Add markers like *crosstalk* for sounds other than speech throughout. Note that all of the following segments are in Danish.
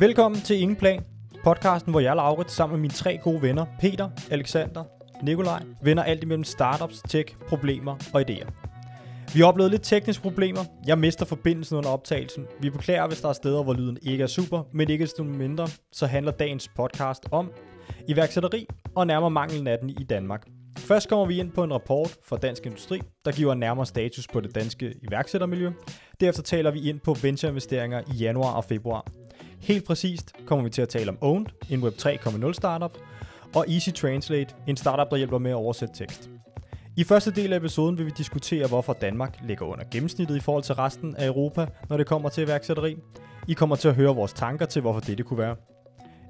Velkommen til Ingen Plan, podcasten, hvor jeg, Laurits, sammen med mine tre gode venner, Peter, Alexander, Nikolaj, vender alt imellem startups, tech, problemer og idéer. Vi har oplevet lidt tekniske problemer. Jeg mister forbindelsen under optagelsen. Vi beklager, hvis der er steder, hvor lyden ikke er super, men ikke desto mindre, så handler dagens podcast om iværksætteri og nærmere manglen af den i Danmark. Først kommer vi ind på en rapport fra Dansk Industri, der giver en nærmere status på det danske iværksættermiljø. Derefter taler vi ind på ventureinvesteringer i januar og februar. Helt præcist kommer vi til at tale om Owned, en Web 3.0 startup, og Easy Translate, en startup, der hjælper med at oversætte tekst. I første del af episoden vil vi diskutere, hvorfor Danmark ligger under gennemsnittet i forhold til resten af Europa, når det kommer til iværksætteri. I kommer til at høre vores tanker til, hvorfor dette kunne være.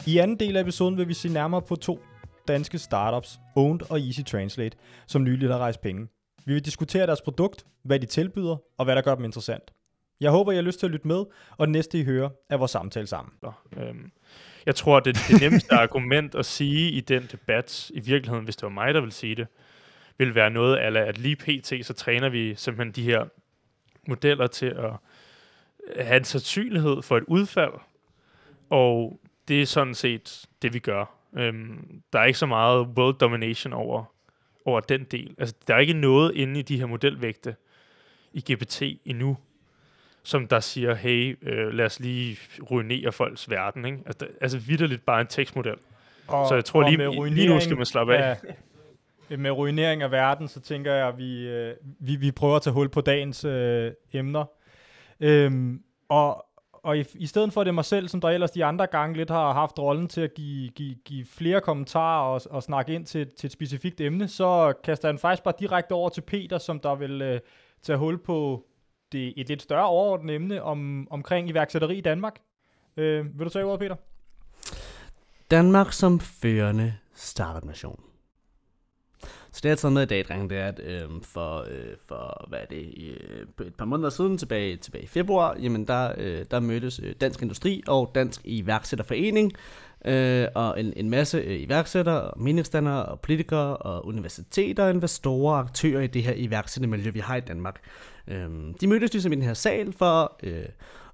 I anden del af episoden vil vi se nærmere på to danske startups, Owned og Easy Translate, som nylig har rejst penge. Vi vil diskutere deres produkt, hvad de tilbyder, og hvad der gør dem interessant. Jeg håber, I har lyst til at lytte med, og det næste, I hører, er vores samtale sammen. Øhm, jeg tror, det, det nemmeste *laughs* argument at sige i den debat, i virkeligheden, hvis det var mig, der ville sige det, vil være noget af, at lige pt. så træner vi simpelthen de her modeller til at have en sandsynlighed for et udfald, og det er sådan set det, vi gør. Øhm, der er ikke så meget world domination over, over den del. Altså, der er ikke noget inde i de her modelvægte i GPT endnu, som der siger, hey, øh, lad os lige ruinere folks verden. Ikke? Altså, altså vidderligt bare en tekstmodel. Og, så jeg tror lige, lige nu skal man slappe af. af. Med ruinering af verden, så tænker jeg, at vi, øh, vi, vi prøver at tage hul på dagens øh, emner. Øhm, og og i, i stedet for det mig selv, som der ellers de andre gange lidt har haft rollen til at give, give, give flere kommentarer og, og snakke ind til, til et specifikt emne, så kaster han faktisk bare direkte over til Peter, som der vil øh, tage hul på det, et lidt større overordnet emne om, omkring iværksætteri i Danmark. Øh, vil du tage ordet, Peter? Danmark som førende startup-nation. Så det, jeg har taget med i dag, drenge, det er, at øh, for, øh, for, hvad er det, øh, et par måneder siden, tilbage, tilbage i februar, jamen der, øh, der mødtes øh, Dansk Industri og Dansk Iværksætterforening, øh, og en, en masse øh, iværksættere, meningsdannere og politikere og universiteter, investorer og aktører i det her iværksættermiljø, vi har i Danmark. Øh, de mødtes ligesom i den her sal for øh,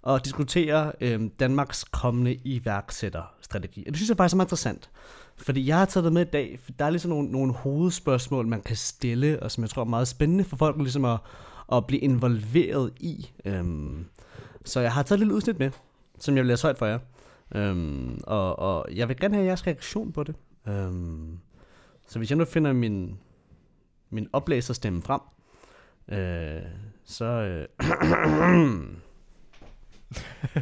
at diskutere øh, Danmarks kommende iværksætterstrategi. Og det synes jeg faktisk er meget interessant. Fordi jeg har taget det med i dag, for der er ligesom nogle, nogle hovedspørgsmål, man kan stille, og som jeg tror er meget spændende for folk ligesom at, at blive involveret i. Øhm, så jeg har taget et lille udsnit med, som jeg vil læse højt for jer. Øhm, og, og jeg vil gerne have jeres reaktion på det. Øhm, så hvis jeg nu finder min, min oplæserstemme frem, øh, så... Øh,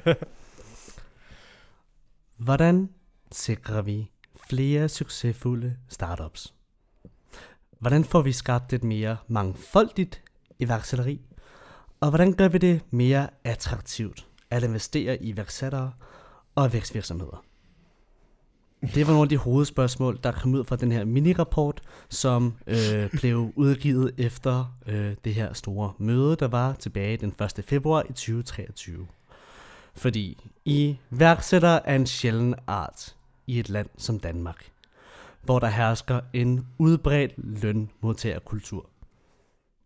*laughs* Hvordan sikrer vi flere succesfulde startups? Hvordan får vi skabt et mere mangfoldigt iværksætteri? Og hvordan gør vi det mere attraktivt at investere i iværksættere og vækstvirksomheder? Det var nogle af de hovedspørgsmål, der kom ud fra den her mini-rapport, som øh, blev udgivet efter øh, det her store møde, der var tilbage den 1. februar i 2023. Fordi iværksætter er en sjælden art i et land som Danmark, hvor der hersker en udbredt lønmodtagerkultur.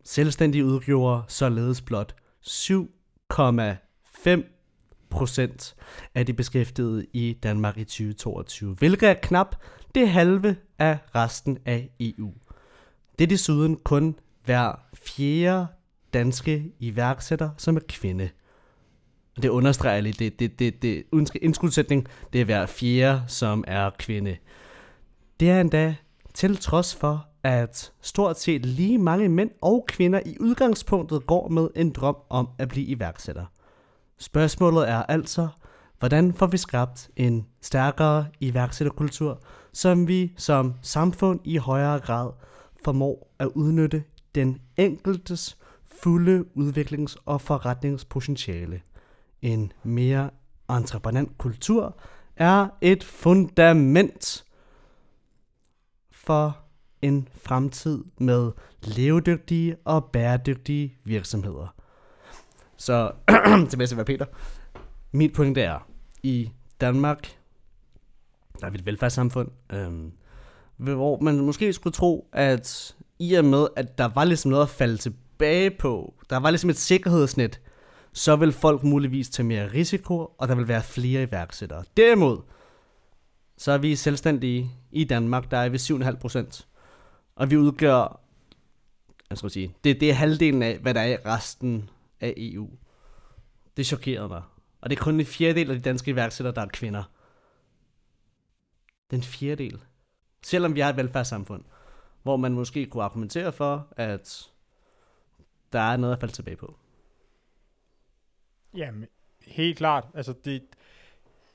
Selvstændige udgjorde således blot 7,5 procent af de beskæftigede i Danmark i 2022, hvilket er knap det halve af resten af EU. Det er desuden kun hver fjerde danske iværksætter, som er kvinde. Og det understreger lidt, det, det, det, det indskudsætning, det er hver fjerde, som er kvinde. Det er endda til trods for, at stort set lige mange mænd og kvinder i udgangspunktet går med en drøm om at blive iværksætter. Spørgsmålet er altså, hvordan får vi skabt en stærkere iværksætterkultur, som vi som samfund i højere grad formår at udnytte den enkeltes fulde udviklings- og forretningspotentiale. En mere entreprenant kultur er et fundament for en fremtid med levedygtige og bæredygtige virksomheder. Så *clears throat* tilbage til hvad Peter. Mit point er, i Danmark, der er vi et velfærdssamfund, øhm, hvor man måske skulle tro, at i og med, at der var ligesom noget at falde tilbage på, der var ligesom et sikkerhedsnet, så vil folk muligvis tage mere risiko, og der vil være flere iværksættere. Derimod, så er vi selvstændige i Danmark, der er ved 7,5 procent. Og vi udgør, jeg skal sige, det, det er halvdelen af, hvad der er i resten af EU. Det chokerede mig. Og det er kun en fjerdedel af de danske iværksættere, der er kvinder. Den fjerdedel. Selvom vi har et velfærdssamfund, hvor man måske kunne argumentere for, at der er noget at falde tilbage på. Jamen, helt klart. Altså, det,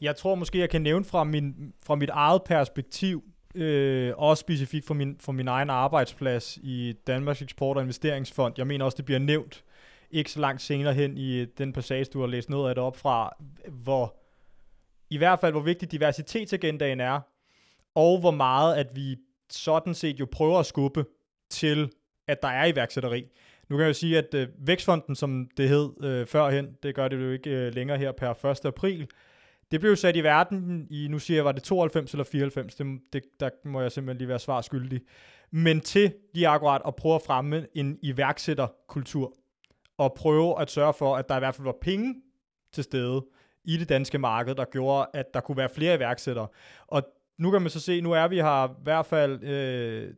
jeg tror måske, jeg kan nævne fra, min, fra mit eget perspektiv, øh, også specifikt for min, for min egen arbejdsplads i Danmarks Eksport- og Investeringsfond. Jeg mener også, det bliver nævnt ikke så langt senere hen i den passage, du har læst noget af det op fra, hvor i hvert fald, hvor vigtig diversitetsagendaen er, og hvor meget, at vi sådan set jo prøver at skubbe til, at der er iværksætteri. Nu kan jeg jo sige, at øh, Vækstfonden, som det hed øh, førhen, det gør det jo ikke øh, længere her per 1. april, det blev sat i verden i, nu siger jeg, var det 92 eller 94, det, det, der må jeg simpelthen lige være svar skyldig. Men til lige akkurat at prøve at fremme en iværksætterkultur, og prøve at sørge for, at der i hvert fald var penge til stede i det danske marked, der gjorde, at der kunne være flere iværksættere. Og nu kan man så se, nu er vi her i hvert fald øh,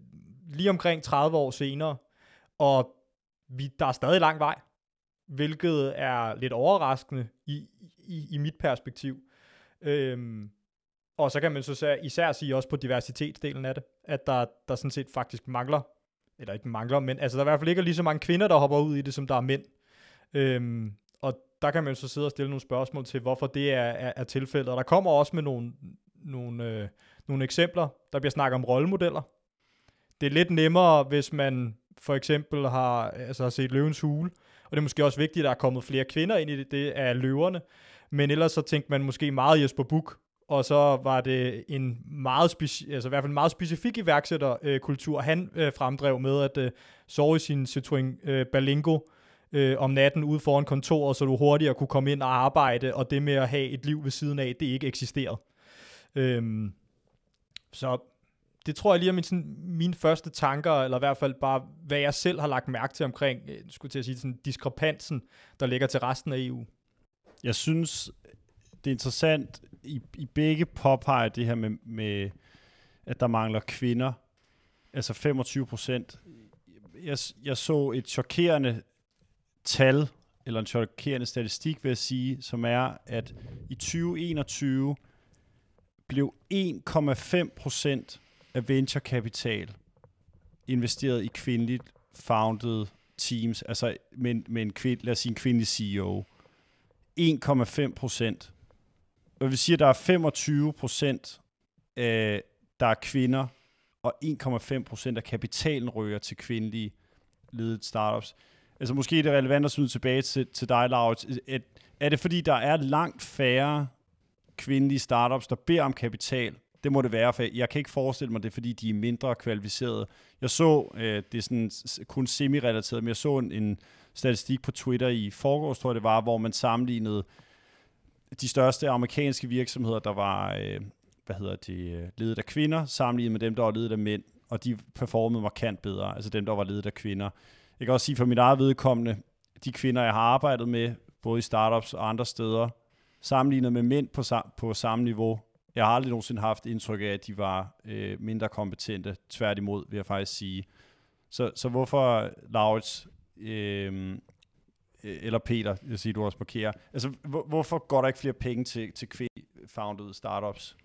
lige omkring 30 år senere, og vi, der er stadig lang vej, hvilket er lidt overraskende i, i, i mit perspektiv. Øhm, og så kan man så især sige også på diversitetsdelen af det, at der, der sådan set faktisk mangler, eller ikke mangler, men altså der er i hvert fald ikke lige så mange kvinder, der hopper ud i det, som der er mænd. Øhm, og der kan man så sidde og stille nogle spørgsmål til, hvorfor det er, er, er tilfældet. Og der kommer også med nogle, nogle, øh, nogle eksempler. Der bliver snakket om rollemodeller. Det er lidt nemmere, hvis man for eksempel har, altså har set Løvens Hule, og det er måske også vigtigt, at der er kommet flere kvinder ind i det, det er løverne, men ellers så tænkte man måske meget Jesper Buch, og så var det en meget, speci- altså i hvert fald en meget specifik iværksætterkultur, øh, han øh, fremdrev med at øh, sove i sin Citroën øh, Berlingo øh, om natten ude foran kontoret, så du hurtigere kunne komme ind og arbejde, og det med at have et liv ved siden af, det ikke eksisterede. Øhm, så det tror jeg lige er min, sådan, mine første tanker, eller i hvert fald bare, hvad jeg selv har lagt mærke til omkring, øh, skulle til at sige, sådan diskrepansen, der ligger til resten af EU. Jeg synes, det er interessant, i, I begge påpeger det her med, med, at der mangler kvinder, altså 25 procent. Jeg, jeg så et chokerende tal, eller en chokerende statistik, vil jeg sige, som er, at i 2021 blev 1,5 procent af venturekapital investeret i kvindeligt founded teams, altså med, med en kvind, lad os sige en kvindelig CEO. 1,5 procent. Og vi siger, at der er 25 procent, øh, der er kvinder, og 1,5 procent af kapitalen rører til kvindelige ledet startups. Altså måske er det relevant at smide tilbage til, til dig, Laurits. Er det fordi, der er langt færre kvindelige startups, der beder om kapital, det må det være, for jeg kan ikke forestille mig det, fordi de er mindre kvalificerede. Jeg så, øh, det er sådan kun semi-relateret, men jeg så en, en statistik på Twitter i forgårs, tror jeg det var, hvor man sammenlignede de største amerikanske virksomheder, der var, øh, hvad hedder det, øh, ledet af kvinder, sammenlignet med dem, der var ledet af mænd, og de performede markant bedre, altså dem, der var ledet af kvinder. Jeg kan også sige for mit eget vedkommende, de kvinder, jeg har arbejdet med, både i startups og andre steder, sammenlignet med mænd på, på samme niveau, jeg har aldrig nogensinde haft indtryk af, at de var øh, mindre kompetente. Tværtimod, vil jeg faktisk sige. Så, så hvorfor, Laurits, øh, Øh, eller Peter, jeg siger, du også parkerer, altså hvor, hvorfor går der ikke flere penge til, til kvindefounded startups?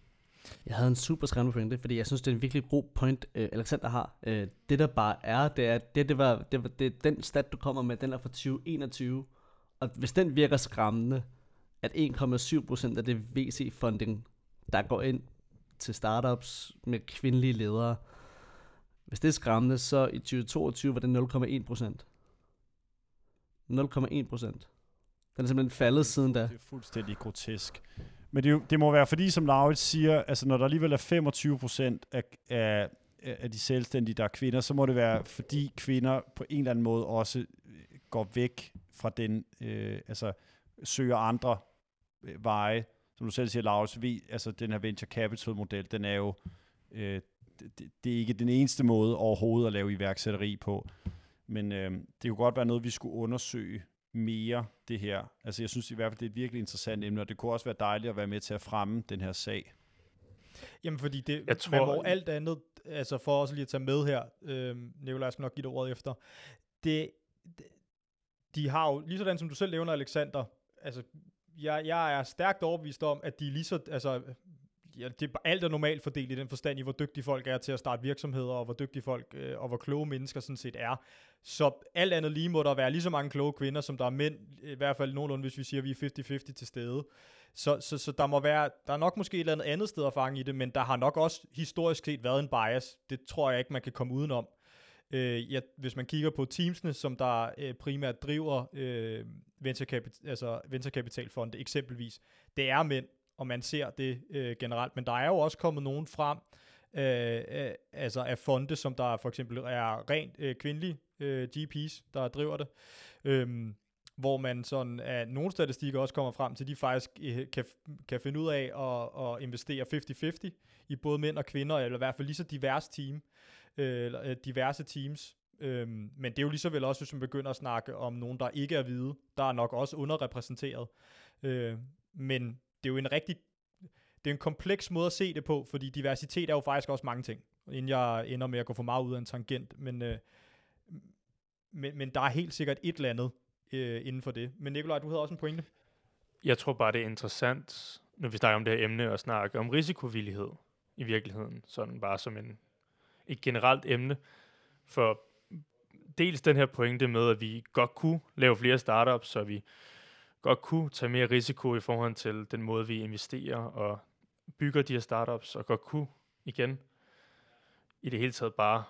Jeg havde en super skræmmende pointe, fordi jeg synes, det er en virkelig god point, øh, Alexander har. Øh, det der bare er, det er, det, det var, det var det, den stat, du kommer med, den er fra 2021. Og hvis den virker skræmmende, at 1,7% af det VC-funding der går ind til startups med kvindelige ledere. Hvis det er skræmmende, så i 2022 var det 0,1%. 0,1 procent. Den er simpelthen faldet siden da. Det er fuldstændig grotesk. Men det, det må være fordi, som Laurits siger, altså når der alligevel er 25 procent af, af, af de selvstændige, der er kvinder, så må det være fordi kvinder på en eller anden måde også øh, går væk fra den, øh, altså søger andre øh, veje som du selv siger, Lars, vi, altså den her venture capital model, den er jo, øh, det, det er ikke den eneste måde overhovedet at lave iværksætteri på. Men øh, det kunne godt være noget, vi skulle undersøge mere det her. Altså jeg synes i hvert fald, det er et virkelig interessant emne, og det kunne også være dejligt at være med til at fremme den her sag. Jamen, fordi det, Jeg tror, man må alt andet, altså for også lige at tage med her, øh, Nikolaj skal nok give det ordet efter, det, det, de har jo, lige sådan som du selv nævner, Alexander, altså, jeg, jeg er stærkt overbevist om, at de er lige så, altså, ja, det er, alt er normalt fordelt i den forstand i, hvor dygtige folk er til at starte virksomheder, og hvor dygtige folk, øh, og hvor kloge mennesker sådan set er. Så alt andet lige må der være lige så mange kloge kvinder, som der er mænd, i hvert fald nogenlunde, hvis vi siger, at vi er 50-50 til stede. Så, så, så der må være, der er nok måske et eller andet andet sted at fange i det, men der har nok også historisk set været en bias. Det tror jeg ikke, man kan komme udenom. Øh, ja, hvis man kigger på teamsene, som der øh, primært driver øh, venturekapital, altså venturekapitalfonde eksempelvis, det er mænd, og man ser det øh, generelt. Men der er jo også kommet nogen frem, øh, øh, altså af fonde, som der for eksempel er rent øh, kvindelige øh, GP's, der driver det. Øhm, hvor man sådan af nogle statistikker også kommer frem til, at de faktisk øh, kan, kan finde ud af at, at investere 50-50 i både mænd og kvinder, eller i hvert fald lige så diverse, team, øh, eller, øh, diverse teams. Øhm, men det er jo lige så vel også, hvis man begynder at snakke om nogen, der ikke er hvide, der er nok også underrepræsenteret. Øh, men det er jo en rigtig, det er en kompleks måde at se det på, fordi diversitet er jo faktisk også mange ting, inden jeg ender med at gå for meget ud af en tangent, men, øh, men, men der er helt sikkert et eller andet øh, inden for det. Men Nikolaj, du havde også en pointe. Jeg tror bare, det er interessant, når vi snakker om det her emne, og snakke om risikovillighed i virkeligheden. Sådan bare som en, et generelt emne. For dels den her pointe med, at vi godt kunne lave flere startups, så vi godt kunne tage mere risiko i forhold til den måde, vi investerer og bygger de her startups, og godt kunne igen i det hele taget bare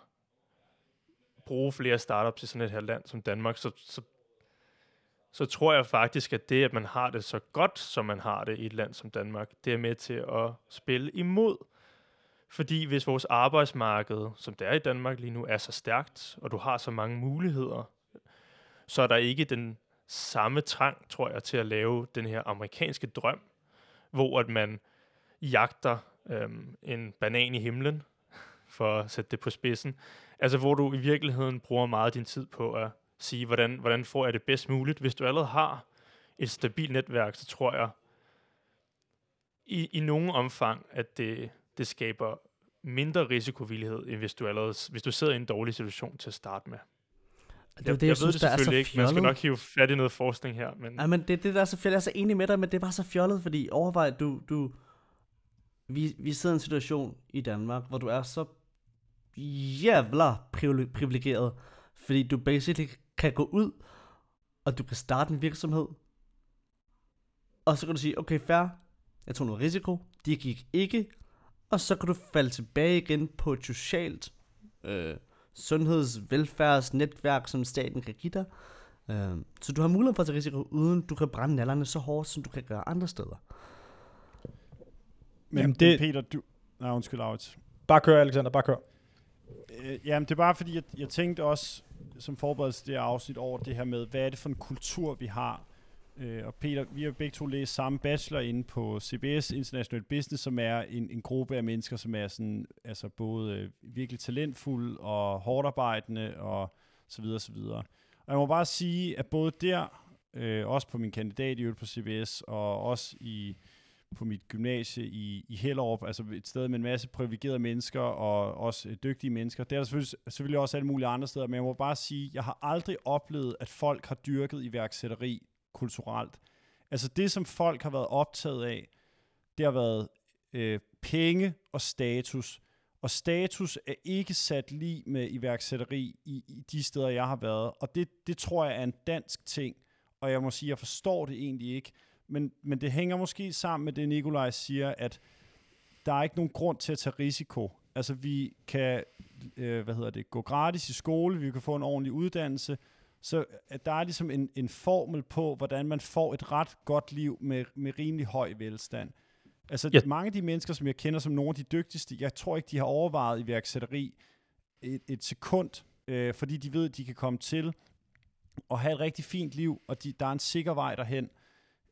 bruge flere startups i sådan et her land som Danmark, så, så så tror jeg faktisk, at det, at man har det så godt, som man har det i et land som Danmark, det er med til at spille imod. Fordi hvis vores arbejdsmarked, som det er i Danmark lige nu, er så stærkt, og du har så mange muligheder, så er der ikke den samme trang, tror jeg, til at lave den her amerikanske drøm, hvor at man jagter øhm, en banan i himlen, *laughs* for at sætte det på spidsen. Altså hvor du i virkeligheden bruger meget af din tid på at sige, hvordan, hvordan får jeg det bedst muligt. Hvis du allerede har et stabilt netværk, så tror jeg i, i nogen omfang, at det, det skaber mindre risikovillighed, end hvis du, allerede, hvis du sidder i en dårlig situation til at starte med. Det er jo det, jeg, jeg, ved synes, det der er så ikke. Man skal fjollet. nok hive fat i noget forskning her. Men Ja, men det, det der er så fjollet. Jeg er så enig med dig, men det er bare så fjollet, fordi overvej, du, du, vi, vi sidder i en situation i Danmark, hvor du er så jævla privile- privilegeret, fordi du basically kan gå ud, og du kan starte en virksomhed, og så kan du sige, okay, fair, jeg tog noget risiko, det gik ikke, og så kan du falde tilbage igen på et socialt øh, sundheds-, velfærdsnetværk, som staten kan give dig. Øh, så du har mulighed for at tage risiko, uden du kan brænde nallerne så hårdt, som du kan gøre andre steder. Men Jamen, det... Peter, du... Nej, undskyld, Laurits. Bare kør, Alexander, bare kør. Øh, jamen, det er bare fordi, jeg, jeg tænkte også, som forberedelse til det her afsnit over det her med, hvad er det for en kultur, vi har? Øh, og Peter, vi har begge to læst samme bachelor inde på CBS International Business, som er en, en gruppe af mennesker, som er sådan, altså både øh, virkelig talentfulde og hårdarbejdende og så videre, så videre. Og jeg må bare sige, at både der, øh, også på min kandidat i øvrigt på CBS, og også i på mit gymnasie i, i Hellerup, altså et sted med en masse privilegerede mennesker og også øh, dygtige mennesker. Det er der selvfølgelig, selvfølgelig også alle mulige andre steder, men jeg må bare sige, jeg har aldrig oplevet, at folk har dyrket iværksætteri kulturelt. Altså det, som folk har været optaget af, det har været øh, penge og status. Og status er ikke sat lige med iværksætteri i, i de steder, jeg har været. Og det, det tror jeg er en dansk ting. Og jeg må sige, jeg forstår det egentlig ikke. Men, men det hænger måske sammen med det, Nikolaj siger, at der er ikke nogen grund til at tage risiko. Altså vi kan øh, hvad hedder det, gå gratis i skole, vi kan få en ordentlig uddannelse, så at der er ligesom en, en formel på, hvordan man får et ret godt liv med, med rimelig høj velstand. Altså Ja. mange af de mennesker, som jeg kender som nogle af de dygtigste, jeg tror ikke, de har overvejet iværksætteri et, et sekund, øh, fordi de ved, at de kan komme til og have et rigtig fint liv, og de, der er en sikker vej derhen.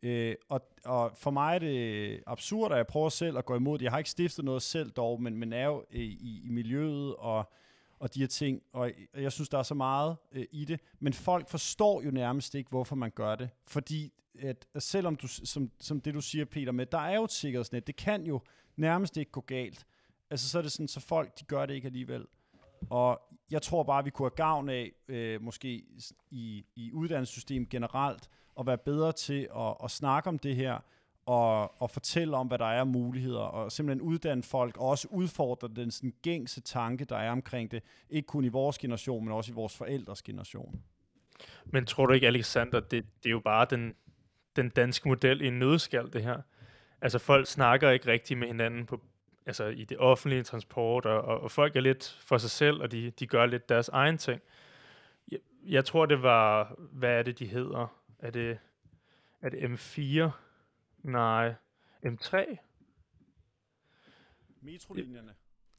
Øh, og, og for mig er det absurd, at jeg prøver selv at gå imod det. Jeg har ikke stiftet noget selv dog, men, men er jo i, i, i miljøet og, og de her ting, og jeg synes, der er så meget øh, i det, men folk forstår jo nærmest ikke, hvorfor man gør det, fordi at, selvom du, som, som det du siger, Peter, med, der er jo et sikkerhedsnet, det kan jo nærmest ikke gå galt, altså så er det sådan, så folk, de gør det ikke alligevel, og jeg tror bare, vi kunne have gavn af, øh, måske i, i uddannelsessystemet generelt, at være bedre til at, at snakke om det her, og, og fortælle om, hvad der er af muligheder, og simpelthen uddanne folk, og også udfordre den sådan gængse tanke, der er omkring det, ikke kun i vores generation, men også i vores forældres generation. Men tror du ikke, Alexander, det, det er jo bare den, den danske model i en nødskal, det her? Altså folk snakker ikke rigtigt med hinanden på, altså i det offentlige transport, og, og, og folk er lidt for sig selv, og de, de gør lidt deres egen ting. Jeg, jeg tror, det var, hvad er det, de hedder? Er det, er det M4? Nej. M3? Metrolinjerne?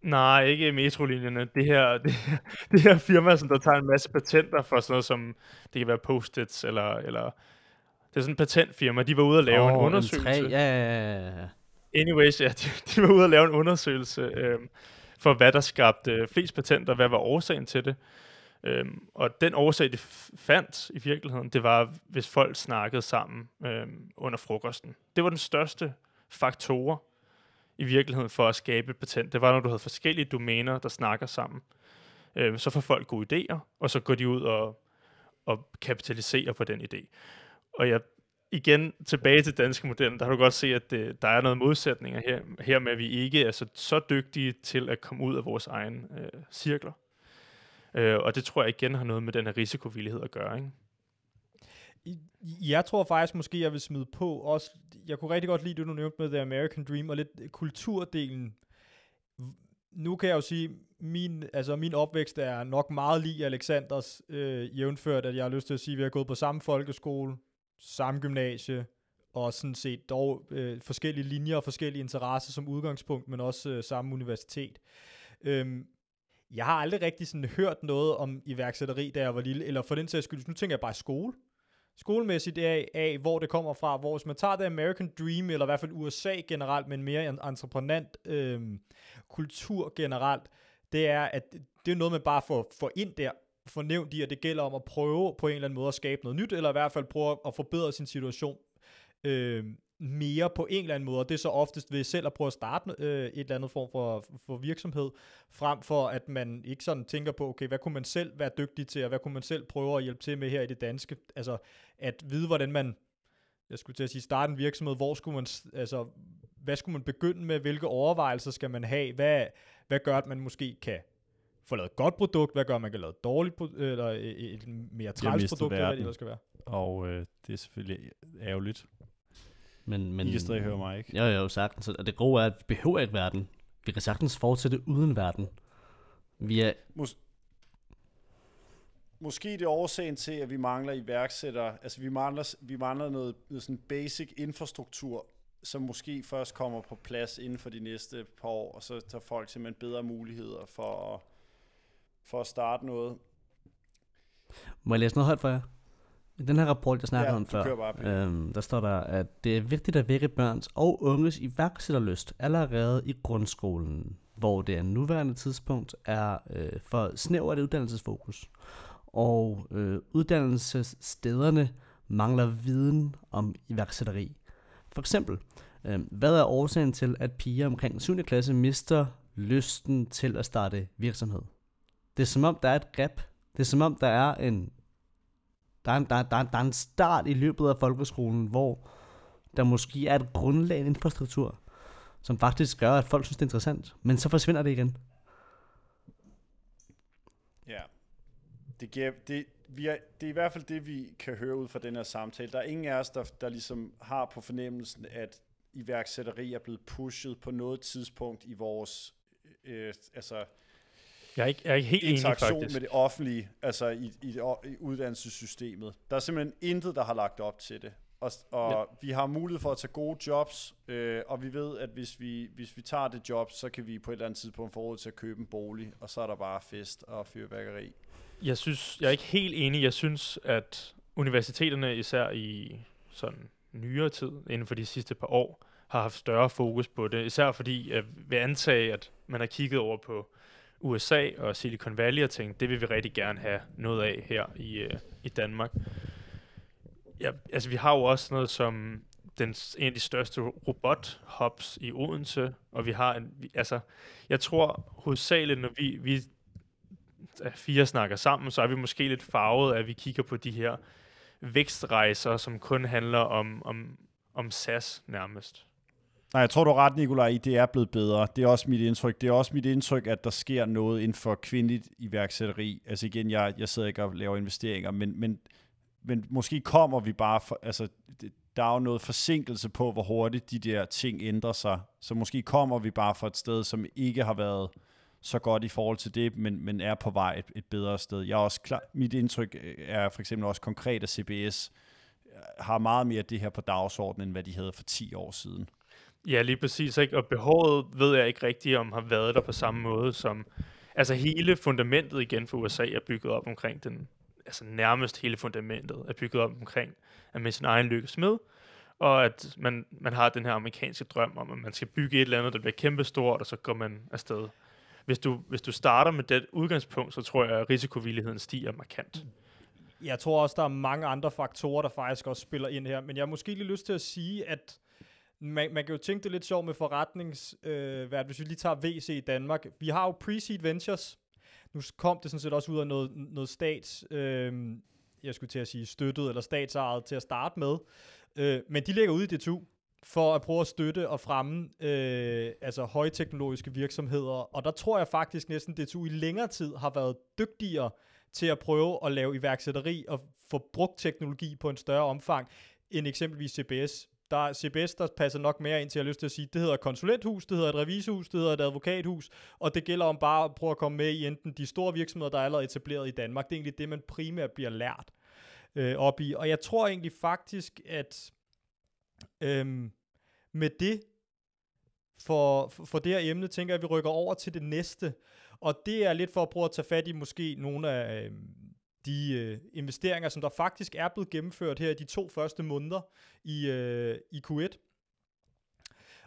Nej, ikke metrolinjerne. Det her, *laughs* det, her, det her firma, som der tager en masse patenter for sådan noget som, det kan være post-its, eller, eller det er sådan en patentfirma. De var ude og lave oh, en undersøgelse. M3, ja, ja, ja. Anyways, ja, *laughs* de, de var ude og lave en undersøgelse øh, for, hvad der skabte flest patenter, hvad var årsagen til det. Øhm, og den årsag, de fandt i virkeligheden, det var, hvis folk snakkede sammen øhm, under frokosten. Det var den største faktor i virkeligheden for at skabe et patent. Det var, når du havde forskellige domæner, der snakker sammen. Øhm, så får folk gode idéer, og så går de ud og, og kapitaliserer på den idé. Og jeg igen tilbage til danske modellen, der har du godt se, at det, der er noget modsætninger her, her med, at vi ikke er så, så dygtige til at komme ud af vores egen øh, cirkler. Øh, og det tror jeg igen har noget med den her risikovillighed at gøre, ikke? Jeg tror faktisk måske, jeg vil smide på også, jeg kunne rigtig godt lide det, du nævnte med The American Dream, og lidt kulturdelen. Nu kan jeg jo sige, min, altså min opvækst er nok meget lige Alexanders, øh, jævnført, at jeg har lyst til at sige, at vi har gået på samme folkeskole, samme gymnasie, og sådan set dog øh, forskellige linjer og forskellige interesser som udgangspunkt, men også øh, samme universitet. Øhm, jeg har aldrig rigtig sådan hørt noget om iværksætteri, da jeg var lille, eller for den sags skyld, nu tænker jeg bare skole. Skolemæssigt af, af, hvor det kommer fra, hvor hvis man tager det American Dream, eller i hvert fald USA generelt, men mere en entreprenant øh, kultur generelt, det er, at det er noget, man bare får, får ind der, får nævnt i, at det gælder om at prøve på en eller anden måde at skabe noget nyt, eller i hvert fald prøve at forbedre sin situation. Øh, mere på en eller anden måde, og det er så oftest ved selv at prøve at starte øh, et eller andet form for, for virksomhed, frem for at man ikke sådan tænker på, okay, hvad kunne man selv være dygtig til, og hvad kunne man selv prøve at hjælpe til med her i det danske, altså at vide, hvordan man, jeg skulle til at sige, starte en virksomhed, hvor skulle man, altså, hvad skulle man begynde med, hvilke overvejelser skal man have, hvad, hvad gør, at man måske kan få lavet et godt produkt, hvad gør, at man kan lave et dårligt, eller et mere træls produkt, eller hvad det skal være. Og øh, det er selvfølgelig ærgerligt, men, men, I kan stadig høre mig, ikke? Jo, jo, sagtens. Og det gode er, at vi behøver ikke verden. Vi kan sagtens fortsætte uden verden. Vi er... Mås- Måske det er årsagen til, at vi mangler iværksættere. Altså, vi mangler, vi mangler noget, noget sådan basic infrastruktur, som måske først kommer på plads inden for de næste par år, og så tager folk simpelthen bedre muligheder for at, for at starte noget. Må jeg læse noget højt for jer? I den her rapport, jeg snakker ja, om før, øhm, der står der, at det er vigtigt at vække børns og unges iværksætterlyst allerede i grundskolen, hvor det er nuværende tidspunkt er øh, for snævert uddannelsesfokus. Og øh, uddannelsesstederne mangler viden om iværksætteri. For eksempel, øh, hvad er årsagen til, at piger omkring 7. klasse mister lysten til at starte virksomhed? Det er som om, der er et greb. Det er som om, der er en der er, en, der, der, der er en start i løbet af folkeskolen, hvor der måske er et grundlag, en infrastruktur, som faktisk gør, at folk synes, det er interessant. Men så forsvinder det igen. Ja. Det, giver, det, vi er, det er i hvert fald det, vi kan høre ud fra den her samtale. Der er ingen af os, der, der ligesom har på fornemmelsen, at iværksætteri er blevet pushet på noget tidspunkt i vores øh, altså jeg er ikke, jeg er ikke helt interaktion enig, faktisk. med det offentlige, altså i, i, det, i uddannelsessystemet. Der er simpelthen intet, der har lagt op til det. Og, og ja. vi har mulighed for at tage gode jobs, øh, og vi ved, at hvis vi, hvis vi tager det job, så kan vi på et eller andet tidspunkt få råd til at købe en bolig, og så er der bare fest og fyrværkeri. Jeg synes, jeg er ikke helt enig. Jeg synes, at universiteterne, især i sådan nyere tid, inden for de sidste par år, har haft større fokus på det. Især fordi, jeg vil antage, at man har kigget over på USA og Silicon Valley og tænkte, det vil vi rigtig gerne have noget af her i, øh, i Danmark. Ja, altså vi har jo også noget som den, en af de største robot-hubs i Odense, og vi har en, vi, altså, jeg tror hovedsageligt, når vi, vi fire snakker sammen, så er vi måske lidt farvet, at vi kigger på de her vækstrejser, som kun handler om, om, om SAS nærmest. Nej, jeg tror, du er ret, Nikolaj, det er blevet bedre. Det er også mit indtryk. Det er også mit indtryk, at der sker noget inden for kvindeligt iværksætteri. Altså igen, jeg, jeg sidder ikke og laver investeringer, men, men, men måske kommer vi bare... For, altså, det, der er jo noget forsinkelse på, hvor hurtigt de der ting ændrer sig. Så måske kommer vi bare fra et sted, som ikke har været så godt i forhold til det, men, men er på vej et, et bedre sted. Jeg er også klar, mit indtryk øh, er for eksempel også konkret, at CBS har meget mere det her på dagsordenen, end hvad de havde for 10 år siden. Ja, lige præcis. Ikke? Og behovet ved jeg ikke rigtigt, om har været der på samme måde som... Altså hele fundamentet igen for USA er bygget op omkring den... Altså nærmest hele fundamentet er bygget op omkring, at man sin egen lykkes med, og at man, man har den her amerikanske drøm om, at man skal bygge et eller andet, der bliver kæmpestort, og så går man afsted. Hvis du, hvis du starter med det udgangspunkt, så tror jeg, at risikovilligheden stiger markant. Jeg tror også, der er mange andre faktorer, der faktisk også spiller ind her, men jeg har måske lige lyst til at sige, at man, man kan jo tænke det lidt sjovt med forretnings, øh, hvis vi lige tager VC i Danmark. Vi har jo Pre-Seed Ventures. Nu kom det sådan set også ud af noget, noget stats, øh, jeg skulle til at sige støttet, eller statsejet til at starte med. Øh, men de ligger ude i DTU for at prøve at støtte og fremme øh, altså højteknologiske virksomheder. Og der tror jeg faktisk næsten, at DTU i længere tid har været dygtigere til at prøve at lave iværksætteri og få brugt teknologi på en større omfang, end eksempelvis CBS der er CBS, der passer nok mere ind til, jeg har lyst til at sige, det hedder konsulenthus, det hedder et revisorhus, det hedder et advokathus, og det gælder om bare at prøve at komme med i enten de store virksomheder, der er allerede etableret i Danmark. Det er egentlig det, man primært bliver lært øh, op i. Og jeg tror egentlig faktisk, at øhm, med det, for, for det her emne, tænker jeg, at vi rykker over til det næste. Og det er lidt for at prøve at tage fat i måske nogle af øh, de øh, investeringer, som der faktisk er blevet gennemført her i de to første måneder i, øh, i Q1.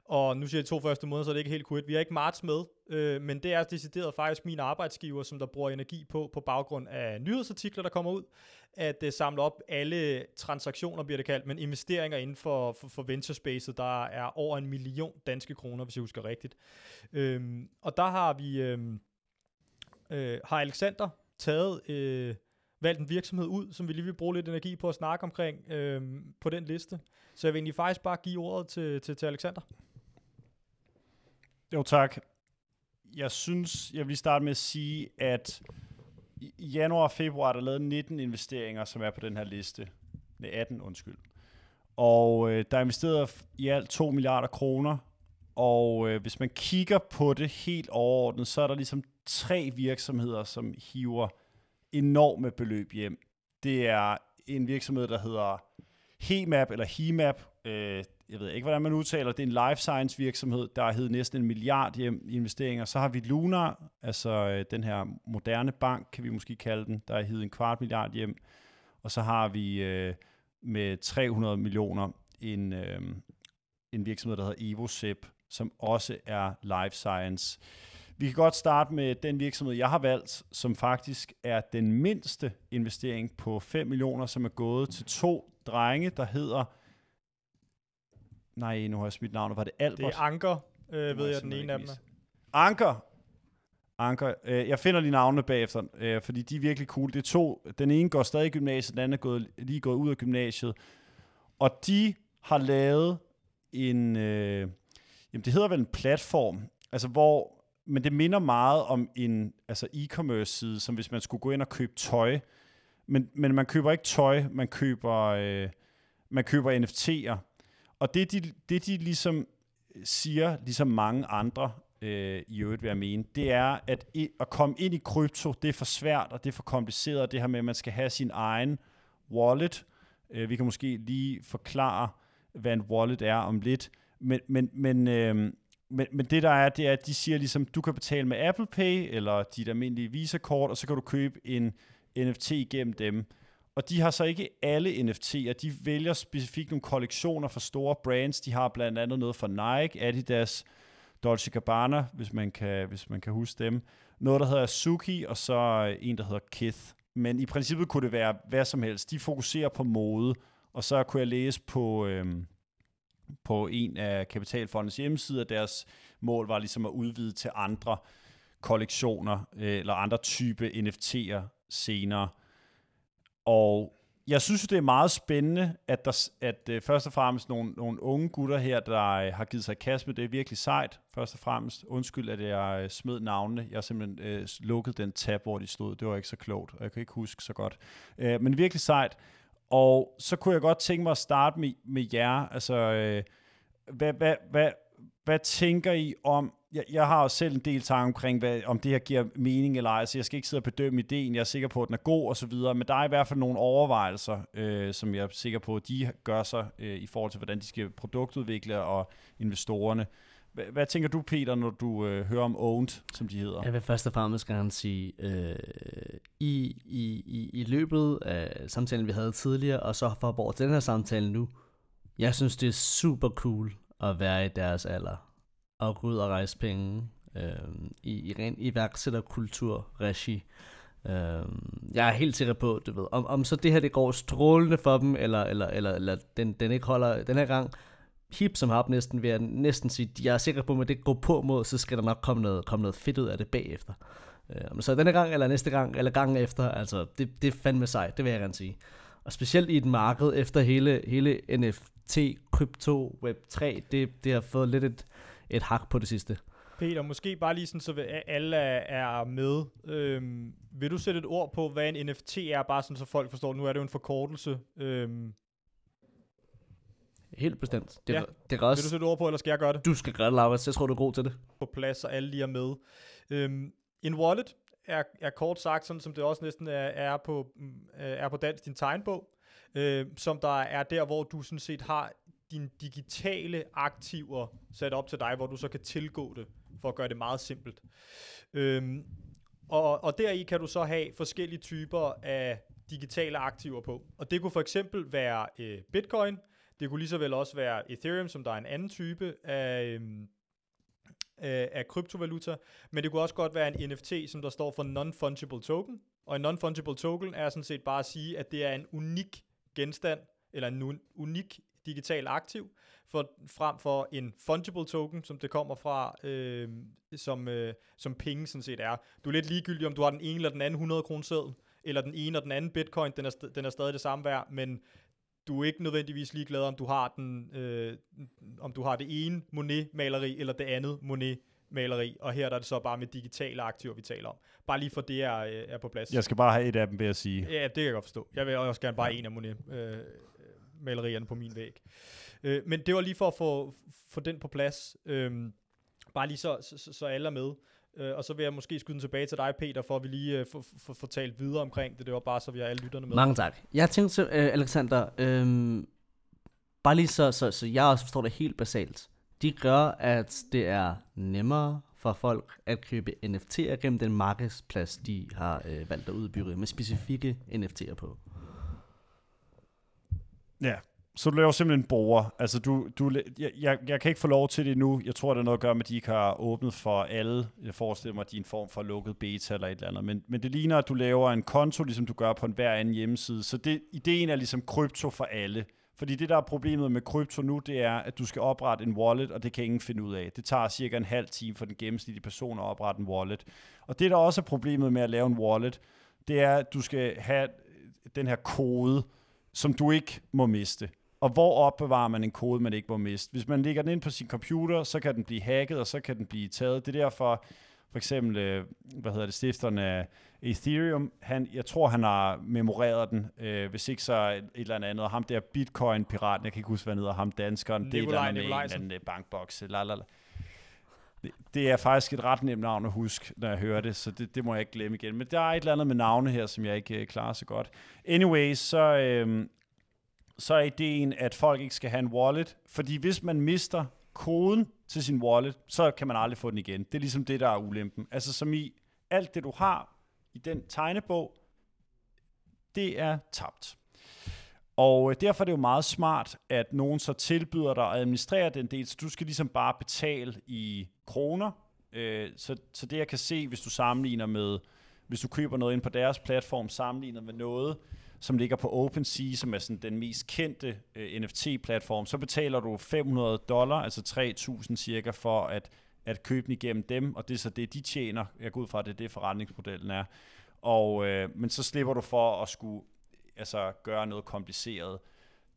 Og nu siger jeg de to første måneder, så er det ikke helt Q1. Vi har ikke marts med, øh, men det er decideret faktisk min arbejdsgiver, som der bruger energi på, på baggrund af nyhedsartikler, der kommer ud, at øh, samle op alle transaktioner, bliver det kaldt, men investeringer inden for, for, for venture space, der er over en million danske kroner, hvis jeg husker rigtigt. Øh, og der har vi, øh, øh, har Alexander taget... Øh, valgt en virksomhed ud, som vi lige vil bruge lidt energi på at snakke omkring øh, på den liste. Så jeg vil egentlig faktisk bare give ordet til, til, til Alexander. Jo, tak. Jeg synes, jeg vil starte med at sige, at i januar og februar er der lavet 19 investeringer, som er på den her liste. Nej, 18, undskyld. Og øh, der er investeret i alt 2 milliarder kroner. Og øh, hvis man kigger på det helt overordnet, så er der ligesom tre virksomheder, som hiver enorme beløb hjem. Det er en virksomhed, der hedder HEMAP, eller HEMAP. Øh, jeg ved ikke, hvordan man udtaler det. er en life science virksomhed, der har heddet næsten en milliard hjem i investeringer. Så har vi Luna, altså øh, den her moderne bank, kan vi måske kalde den, der har heddet en kvart milliard hjem. Og så har vi øh, med 300 millioner en, øh, en virksomhed, der hedder EvoSep, som også er life science. Vi kan godt starte med den virksomhed, jeg har valgt, som faktisk er den mindste investering på 5 millioner, som er gået til to drenge, der hedder... Nej, nu har jeg smidt navnet. Var det Albert? Det er Anker, øh, ved jeg, den ene af dem Anker. Anker. Øh, jeg finder lige navnene bagefter, øh, fordi de er virkelig cool. Det er to. Den ene går stadig i gymnasiet, den anden er gået, lige gået ud af gymnasiet. Og de har lavet en... Øh, jamen, det hedder vel en platform, altså hvor men det minder meget om en altså e-commerce side, som hvis man skulle gå ind og købe tøj. Men, men man køber ikke tøj, man køber, øh, man køber NFT'er. Og det de, det de ligesom siger, ligesom mange andre øh, i øvrigt vil jeg mene, det er, at i, at komme ind i krypto, det er for svært, og det er for kompliceret, det her med, at man skal have sin egen wallet. Øh, vi kan måske lige forklare, hvad en wallet er om lidt. Men, men, men øh, men, men det der er, det er, at de siger ligesom, du kan betale med Apple Pay, eller dit almindelige Visa-kort, og så kan du købe en NFT gennem dem. Og de har så ikke alle NFT'er, de vælger specifikt nogle kollektioner for store brands. De har blandt andet noget for Nike, Adidas, Dolce Gabbana, hvis man kan, hvis man kan huske dem. Noget, der hedder Suki, og så øh, en, der hedder Kith. Men i princippet kunne det være hvad som helst. De fokuserer på mode, og så kunne jeg læse på, øhm, på en af Kapitalfondens hjemmesider, deres mål var ligesom at udvide til andre kollektioner, øh, eller andre type NFT'er senere. Og jeg synes det er meget spændende, at der at øh, først og fremmest nogle, nogle unge gutter her, der øh, har givet sig kast med det, er virkelig sejt. Først og fremmest, undskyld, at jeg øh, smed navnene. Jeg har simpelthen øh, lukket den tab, hvor de stod. Det var ikke så klogt, og jeg kan ikke huske så godt. Øh, men virkelig sejt. Og så kunne jeg godt tænke mig at starte med, med jer. Altså, øh, hvad, hvad, hvad, hvad tænker I om jeg, jeg har også selv en del tanker omkring, hvad, om det her giver mening eller ej, så jeg skal ikke sidde og bedømme ideen, jeg er sikker på, at den er god og så videre, men der er i hvert fald nogle overvejelser, øh, som jeg er sikker på, at de gør sig øh, i forhold til, hvordan de skal produktudvikle og investorerne. Hvad, hvad tænker du, Peter, når du øh, hører om Owned, som de hedder? Jeg vil først og fremmest gerne sige, øh, i, i, i, i løbet af samtalen, vi havde tidligere, og så for at til den her samtale nu, jeg synes, det er super cool at være i deres alder og gå ud og rejse penge øh, i, i ren iværksætterkultur-regi. Øh, jeg er helt sikker på, du ved, om, om så det her det går strålende for dem, eller, eller, eller, eller den, den ikke holder den her gang, hip som har næsten, vil jeg næsten sige, jeg er sikker på, at det går på mod, så skal der nok komme noget, komme noget fedt ud af det bagefter. Øh, så denne gang, eller næste gang, eller gangen efter, altså, det, det er fandme sejt, det vil jeg gerne sige. Og specielt i et marked efter hele, hele NFT, krypto, web3, det, det har fået lidt et, et hak på det sidste. Peter, måske bare lige sådan, så alle er med. Øhm, vil du sætte et ord på, hvad en NFT er, bare sådan, så folk forstår, nu er det jo en forkortelse. Øhm. Helt bestemt. Det, ja. det er også, vil du sætte ord på, eller skal jeg gøre det? Du skal gøre det, Laurits. Jeg tror, du er god til det. På plads, så alle lige er med. Øhm, en wallet er, er kort sagt, sådan som det også næsten er, er, på, er på dansk, din tegnbog, øh, som der er der, hvor du sådan set har dine digitale aktiver sat op til dig, hvor du så kan tilgå det, for at gøre det meget simpelt. Øhm, og, og deri kan du så have forskellige typer af digitale aktiver på. Og det kunne for eksempel være øh, Bitcoin, det kunne lige så vel også være Ethereum, som der er en anden type af, øhm, øh, af kryptovaluta, men det kunne også godt være en NFT, som der står for Non-Fungible Token, og en Non-Fungible Token er sådan set bare at sige, at det er en unik genstand, eller en unik digital aktiv, for, frem for en fungible token, som det kommer fra, øh, som, øh, som penge sådan set er. Du er lidt ligegyldig, om du har den ene eller den anden 100 kroner seddel, eller den ene og den anden bitcoin, den er, den er stadig det samme værd, men du er ikke nødvendigvis ligeglad, om du har, den, øh, om du har det ene Monet-maleri, eller det andet Monet maleri, og her der er det så bare med digitale aktiver, vi taler om. Bare lige for det er, øh, er på plads. Jeg skal bare have et af dem, vil jeg sige. Ja, det kan jeg godt forstå. Jeg vil også gerne bare en af Monet. Øh, på min væg. Øh, men det var lige for at få, få den på plads. Øh, bare lige så, så, så alle er med. Øh, og så vil jeg måske skyde den tilbage til dig, Peter, for at vi lige øh, får for talt videre omkring det. Det var bare, så vi har alle lytterne med. Mange tak. Jeg tænkte, øh, Alexander, øh, bare lige så, så, så jeg også forstår det helt basalt. De gør, at det er nemmere for folk at købe NFT'er gennem den markedsplads, de har øh, valgt at udbygge med specifikke NFT'er på. Ja, så du laver simpelthen borger. Altså, du, du, jeg, jeg, jeg kan ikke få lov til det nu. Jeg tror, det er noget at gøre med, at de ikke har åbnet for alle. Jeg forestiller mig, at de er en form for lukket beta eller et eller andet. Men, men det ligner, at du laver en konto, ligesom du gør på en hver anden hjemmeside. Så det, ideen er ligesom krypto for alle. Fordi det, der er problemet med krypto nu, det er, at du skal oprette en wallet, og det kan ingen finde ud af. Det tager cirka en halv time for den gennemsnitlige person at oprette en wallet. Og det, der også er problemet med at lave en wallet, det er, at du skal have den her kode, som du ikke må miste. Og hvor opbevarer man en kode, man ikke må miste? Hvis man lægger den ind på sin computer, så kan den blive hacket, og så kan den blive taget. Det er derfor, for eksempel, øh, hvad hedder det, stifteren af Ethereum, han, jeg tror, han har memoreret den, øh, hvis ikke så et, et eller andet. Og ham der Bitcoin-piraten, jeg kan ikke huske, hvad han hedder, ham danskeren, Nikolaj, det er eller med en anden bankboks, lalala. Det, det er faktisk et ret nemt navn at huske, når jeg hører det, så det, det må jeg ikke glemme igen. Men der er et eller andet med navne her, som jeg ikke øh, klarer så godt. Anyways, så, øh, så er ideen, at folk ikke skal have en wallet, fordi hvis man mister koden til sin wallet, så kan man aldrig få den igen. Det er ligesom det, der er ulempen. Altså som i alt det, du har i den tegnebog, det er tabt. Og øh, derfor er det jo meget smart, at nogen så tilbyder dig at administrere den del, så du skal ligesom bare betale i kroner. Øh, så, så det jeg kan se, hvis du sammenligner med, hvis du køber noget ind på deres platform, sammenlignet med noget, som ligger på OpenSea, som er sådan den mest kendte øh, NFT-platform, så betaler du 500 dollar, altså 3.000 cirka, for at, at købe den igennem dem, og det er så det, de tjener. Jeg går ud fra, at det er det, forretningsmodellen er. Og, øh, men så slipper du for at skulle altså, gøre noget kompliceret.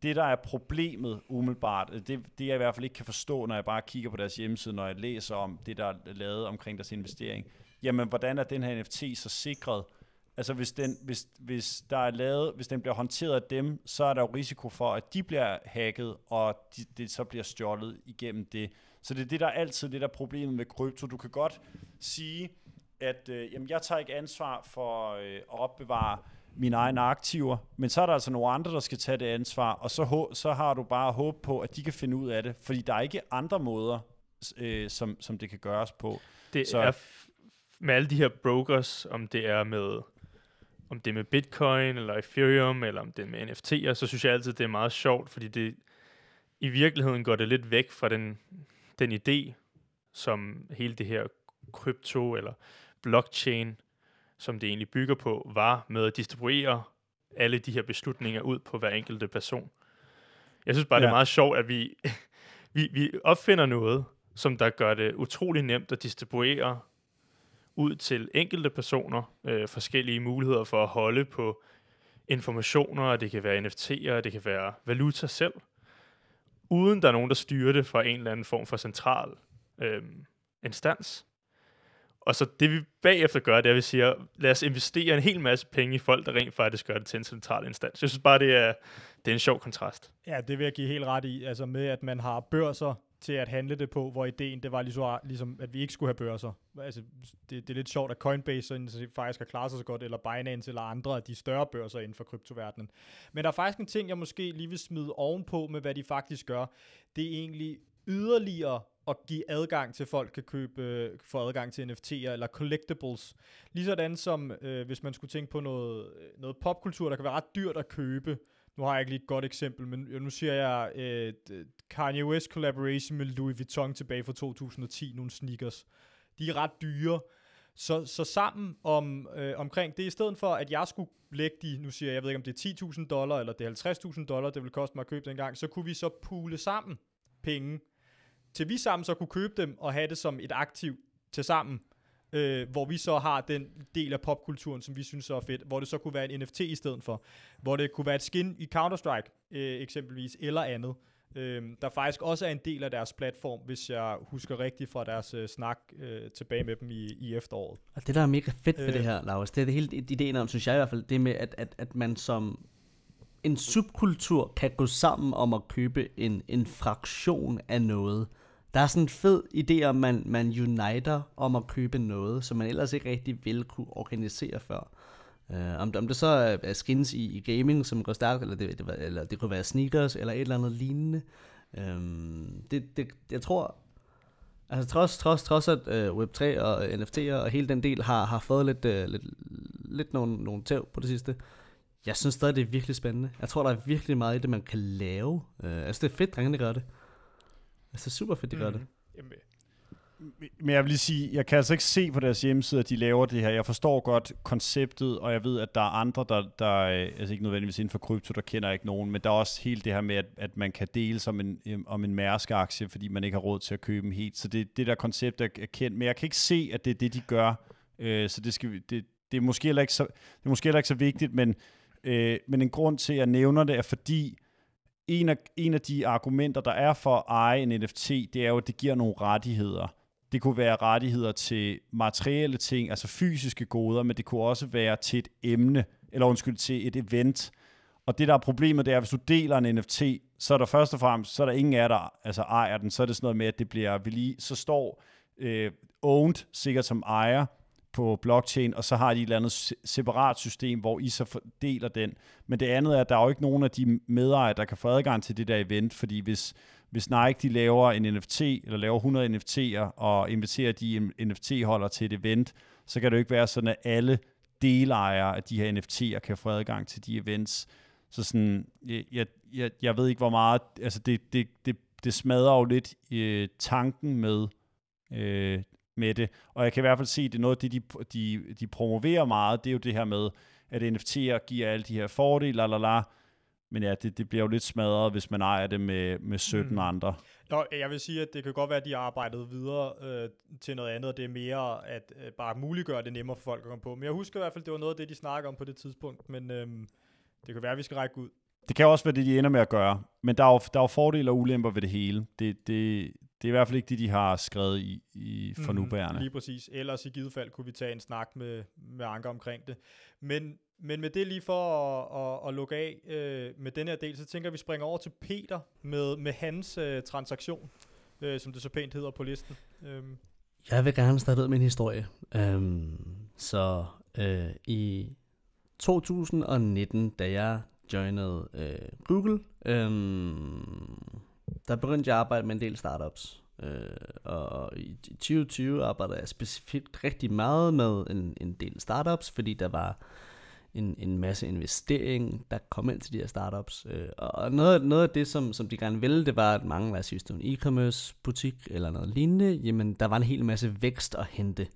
Det, der er problemet umiddelbart, øh, det, det jeg i hvert fald ikke kan forstå, når jeg bare kigger på deres hjemmeside, når jeg læser om det, der er lavet omkring deres investering, jamen, hvordan er den her NFT så sikret? Altså, hvis den, hvis, hvis der er lavet, hvis den bliver håndteret af dem, så er der jo risiko for, at de bliver hacket, og de, det så bliver stjålet igennem det. Så det er det, der er altid det der problemet med krypto. Du kan godt sige, at øh, jamen, jeg tager ikke ansvar for øh, at opbevare mine egne aktiver, men så er der altså nogle andre, der skal tage det ansvar, og så, så har du bare håb på, at de kan finde ud af det, fordi der er ikke andre måder, øh, som, som det kan gøres på. Det så, er med alle de her brokers, om det er med om det er med Bitcoin, eller Ethereum, eller om det er med NFT'er, så synes jeg altid, det er meget sjovt, fordi det i virkeligheden går det lidt væk fra den, den idé, som hele det her krypto eller blockchain, som det egentlig bygger på, var med at distribuere alle de her beslutninger ud på hver enkelte person. Jeg synes bare, ja. det er meget sjovt, at vi, *laughs* vi, vi opfinder noget, som der gør det utrolig nemt at distribuere ud til enkelte personer, øh, forskellige muligheder for at holde på informationer, og det kan være NFT'er, det kan være valuta selv, uden der er nogen, der styrer det fra en eller anden form for central øh, instans. Og så det vi bagefter gør, det er, at vi siger, lad os investere en hel masse penge i folk, der rent faktisk gør det til en central instans. Jeg synes bare, det er, det er en sjov kontrast. Ja, det vil jeg give helt ret i. Altså med, at man har børser til at handle det på, hvor ideen det var ligesom, ligesom at vi ikke skulle have børser. Altså, det, det er lidt sjovt, at Coinbase så faktisk har klaret sig så godt, eller Binance eller andre af de større børser inden for kryptoverdenen. Men der er faktisk en ting, jeg måske lige vil smide ovenpå med, hvad de faktisk gør. Det er egentlig yderligere at give adgang til folk kan købe, øh, få adgang til NFT'er eller collectibles. Ligesådan som øh, hvis man skulle tænke på noget, øh, noget popkultur, der kan være ret dyrt at købe. Nu har jeg ikke lige et godt eksempel, men øh, nu siger jeg øh, Kanye West collaboration med Louis Vuitton tilbage fra 2010, nogle sneakers. De er ret dyre. Så, så sammen om, øh, omkring det, i stedet for at jeg skulle lægge de, nu siger jeg, jeg ved ikke om det er 10.000 dollar, eller det er 50.000 dollar, det vil koste mig at købe den gang, så kunne vi så pule sammen penge, til vi sammen så kunne købe dem og have det som et aktiv til sammen, øh, hvor vi så har den del af popkulturen, som vi synes er fedt, hvor det så kunne være en NFT i stedet for, hvor det kunne være et skin i Counter-Strike øh, eksempelvis, eller andet, øh, der faktisk også er en del af deres platform, hvis jeg husker rigtigt fra deres øh, snak øh, tilbage med dem i, i efteråret. Og det, der er mega fedt ved øh, det her, Lars, det er det hele ideen om, synes jeg i hvert fald, det med, at, at, at man som en subkultur kan gå sammen om at købe en, en fraktion af noget. Der er sådan en fed idé om, man, man uniter om at købe noget, som man ellers ikke rigtig ville kunne organisere før. Uh, om, om det så er skins i, i gaming, som går stærkt, eller det, det, eller det kunne være sneakers, eller et eller andet lignende. Um, det, det, jeg tror, altså trods, trods, trods at øh, uh, Web3 og øh, NFT'er og hele den del har, har fået lidt, uh, lidt, lidt nogle, nogle tæv på det sidste, jeg synes stadig, det er virkelig spændende. Jeg tror, der er virkelig meget i det, man kan lave. Uh, altså, det er fedt, drengene gør det. Altså, super fedt, de gør det. Mm. Jamen, men jeg vil lige sige, jeg kan altså ikke se på deres hjemmeside, at de laver det her. Jeg forstår godt konceptet, og jeg ved, at der er andre, der, der øh, altså ikke nødvendigvis inden for krypto, der kender ikke nogen, men der er også helt det her med, at, at man kan dele som en, øh, om en Mærsk-aktie, fordi man ikke har råd til at købe dem helt. Så det, det der koncept er, er kendt, men jeg kan ikke se, at det er det, de gør. Øh, så det, skal, det, det, er måske heller ikke så, det er måske heller ikke så vigtigt, men, øh, men en grund til, at jeg nævner det, er fordi, en af, en af de argumenter, der er for at eje en NFT, det er jo, at det giver nogle rettigheder. Det kunne være rettigheder til materielle ting, altså fysiske goder, men det kunne også være til et emne, eller undskyld, til et event. Og det, der er problemet, det er, at hvis du deler en NFT, så er der først og fremmest, så er der ingen af der altså ejer den, så er det sådan noget med, at det bliver lige, så står øh, owned sikkert som ejer, på blockchain, og så har de et eller andet separat system, hvor I så fordeler den. Men det andet er, at der er jo ikke nogen af de medejere, der kan få adgang til det der event, fordi hvis, hvis Nike de laver en NFT, eller laver 100 NFT'er, og inviterer de NFT-holder til et event, så kan det jo ikke være sådan, at alle delejere af de her NFT'er kan få adgang til de events. Så sådan, jeg, jeg, jeg, ved ikke, hvor meget, altså det, det, det, det smadrer jo lidt øh, tanken med, øh, med det. Og jeg kan i hvert fald se, at det er noget det, de, de, de promoverer meget, det er jo det her med, at NFT'er giver alle de her fordele, la, la, la. Men ja, det, det bliver jo lidt smadret, hvis man ejer det med, med 17 mm. andre. Nå, jeg vil sige, at det kan godt være, at de har arbejdet videre øh, til noget andet, og det er mere at øh, bare muliggøre det nemmere for folk at komme på. Men jeg husker i hvert fald, det var noget af det, de snakker om på det tidspunkt, men øh, det kan være, at vi skal række ud. Det kan også være det, de ender med at gøre, men der er jo, der er jo fordele og ulemper ved det hele. Det, det, det er i hvert fald ikke det, de har skrevet i, i for mm, nuværende. Lige præcis. Ellers i givet fald kunne vi tage en snak med, med Anker omkring det. Men, men med det lige for at, at, at lukke af øh, med den her del, så tænker jeg, at vi springer over til Peter med, med hans øh, transaktion, øh, som det så pænt hedder på listen. Øhm. Jeg vil gerne starte ud med en historie. Øhm, så øh, i 2019, da jeg joinede øh, Google, øh, der begyndte jeg at arbejde med en del startups. Øh, og i 2020 arbejdede jeg specifikt rigtig meget med en, en del startups, fordi der var en, en masse investering, der kom ind til de her startups. Øh, og noget, noget af det, som, som de gerne ville, det var, at mange, lad os sige, en e-commerce butik eller noget lignende, jamen der var en hel masse vækst at hente.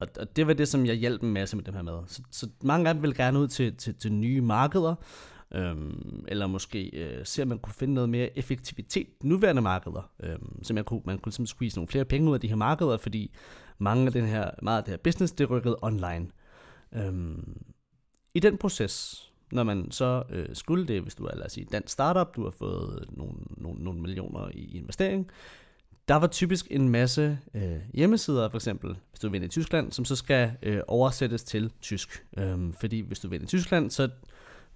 Og, og det var det, som jeg hjalp en masse med dem her med. Så, så mange af dem ville gerne ud til, til, til nye markeder, øhm, eller måske øh, se, om man kunne finde noget mere effektivitet i nuværende markeder, øhm, så man kunne, man kunne simpelthen squeeze nogle flere penge ud af de her markeder, fordi mange af den her, meget af det her business, det rykkede online. Øhm, I den proces, når man så øh, skulle det, hvis du er lad os sige, dansk startup, du har fået nogle, nogle, nogle millioner i investering, der var typisk en masse øh, hjemmesider, for eksempel, hvis du vinder i Tyskland, som så skal øh, oversættes til tysk. Øhm, fordi hvis du vinder i Tyskland, så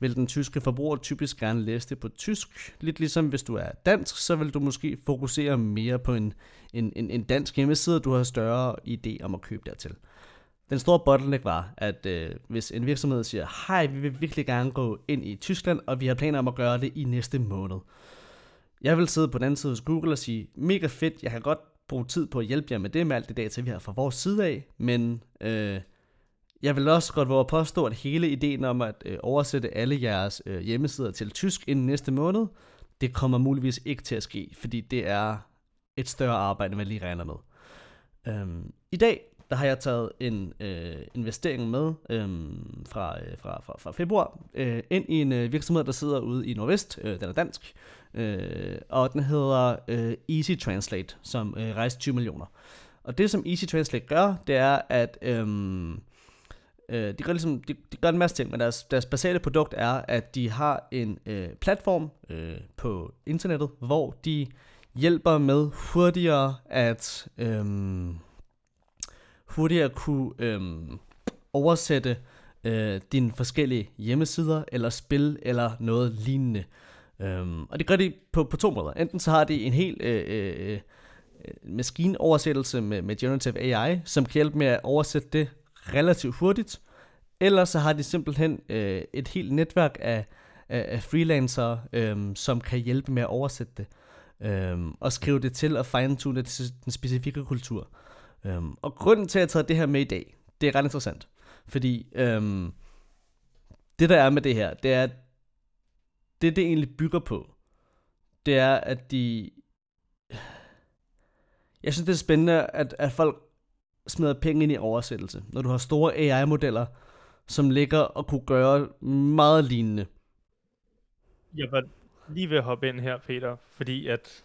vil den tyske forbruger typisk gerne læse det på tysk. Lidt ligesom hvis du er dansk, så vil du måske fokusere mere på en, en, en, en dansk hjemmeside, du har større idé om at købe dertil. Den store bottleneck var, at øh, hvis en virksomhed siger, hej, vi vil virkelig gerne gå ind i Tyskland, og vi har planer om at gøre det i næste måned. Jeg vil sidde på den anden side hos Google og sige, mega fedt, jeg kan godt bruge tid på at hjælpe jer med det, med alt det data, vi har fra vores side af, men øh, jeg vil også godt våge at påstå, at hele ideen om at øh, oversætte alle jeres øh, hjemmesider til tysk inden næste måned, det kommer muligvis ikke til at ske, fordi det er et større arbejde, end man lige regner med. Øhm, I dag der har jeg taget en øh, investering med øh, fra, øh, fra, fra, fra februar øh, ind i en øh, virksomhed, der sidder ude i Nordvest. Øh, den er dansk. Øh, og den hedder øh, Easy Translate, som øh, rejser 20 millioner. Og det, som Easy Translate gør, det er, at øh, Øh, de, gør ligesom, de, de gør en masse ting, men deres, deres basale produkt er, at de har en øh, platform øh, på internettet, hvor de hjælper med hurtigere at øh, hurtigere kunne øh, oversætte øh, dine forskellige hjemmesider eller spil eller noget lignende. Øh, og det gør de på, på to måder. Enten så har de en helt øh, øh, øh, maskinoversættelse med, med generative AI, som kan hjælpe med at oversætte det relativt hurtigt, eller så har de simpelthen øh, et helt netværk af, af, af freelancere, øh, som kan hjælpe med at oversætte det, øh, og skrive det til og fine-tune det til den specifikke kultur. Øh, og grunden til, at jeg har taget det her med i dag, det er ret interessant, fordi øh, det der er med det her, det er, det det egentlig bygger på, det er, at de... Jeg synes, det er spændende, at, at folk smider penge ind i oversættelse. Når du har store AI-modeller, som ligger og kunne gøre meget lignende. Jeg var lige ved at hoppe ind her, Peter, fordi at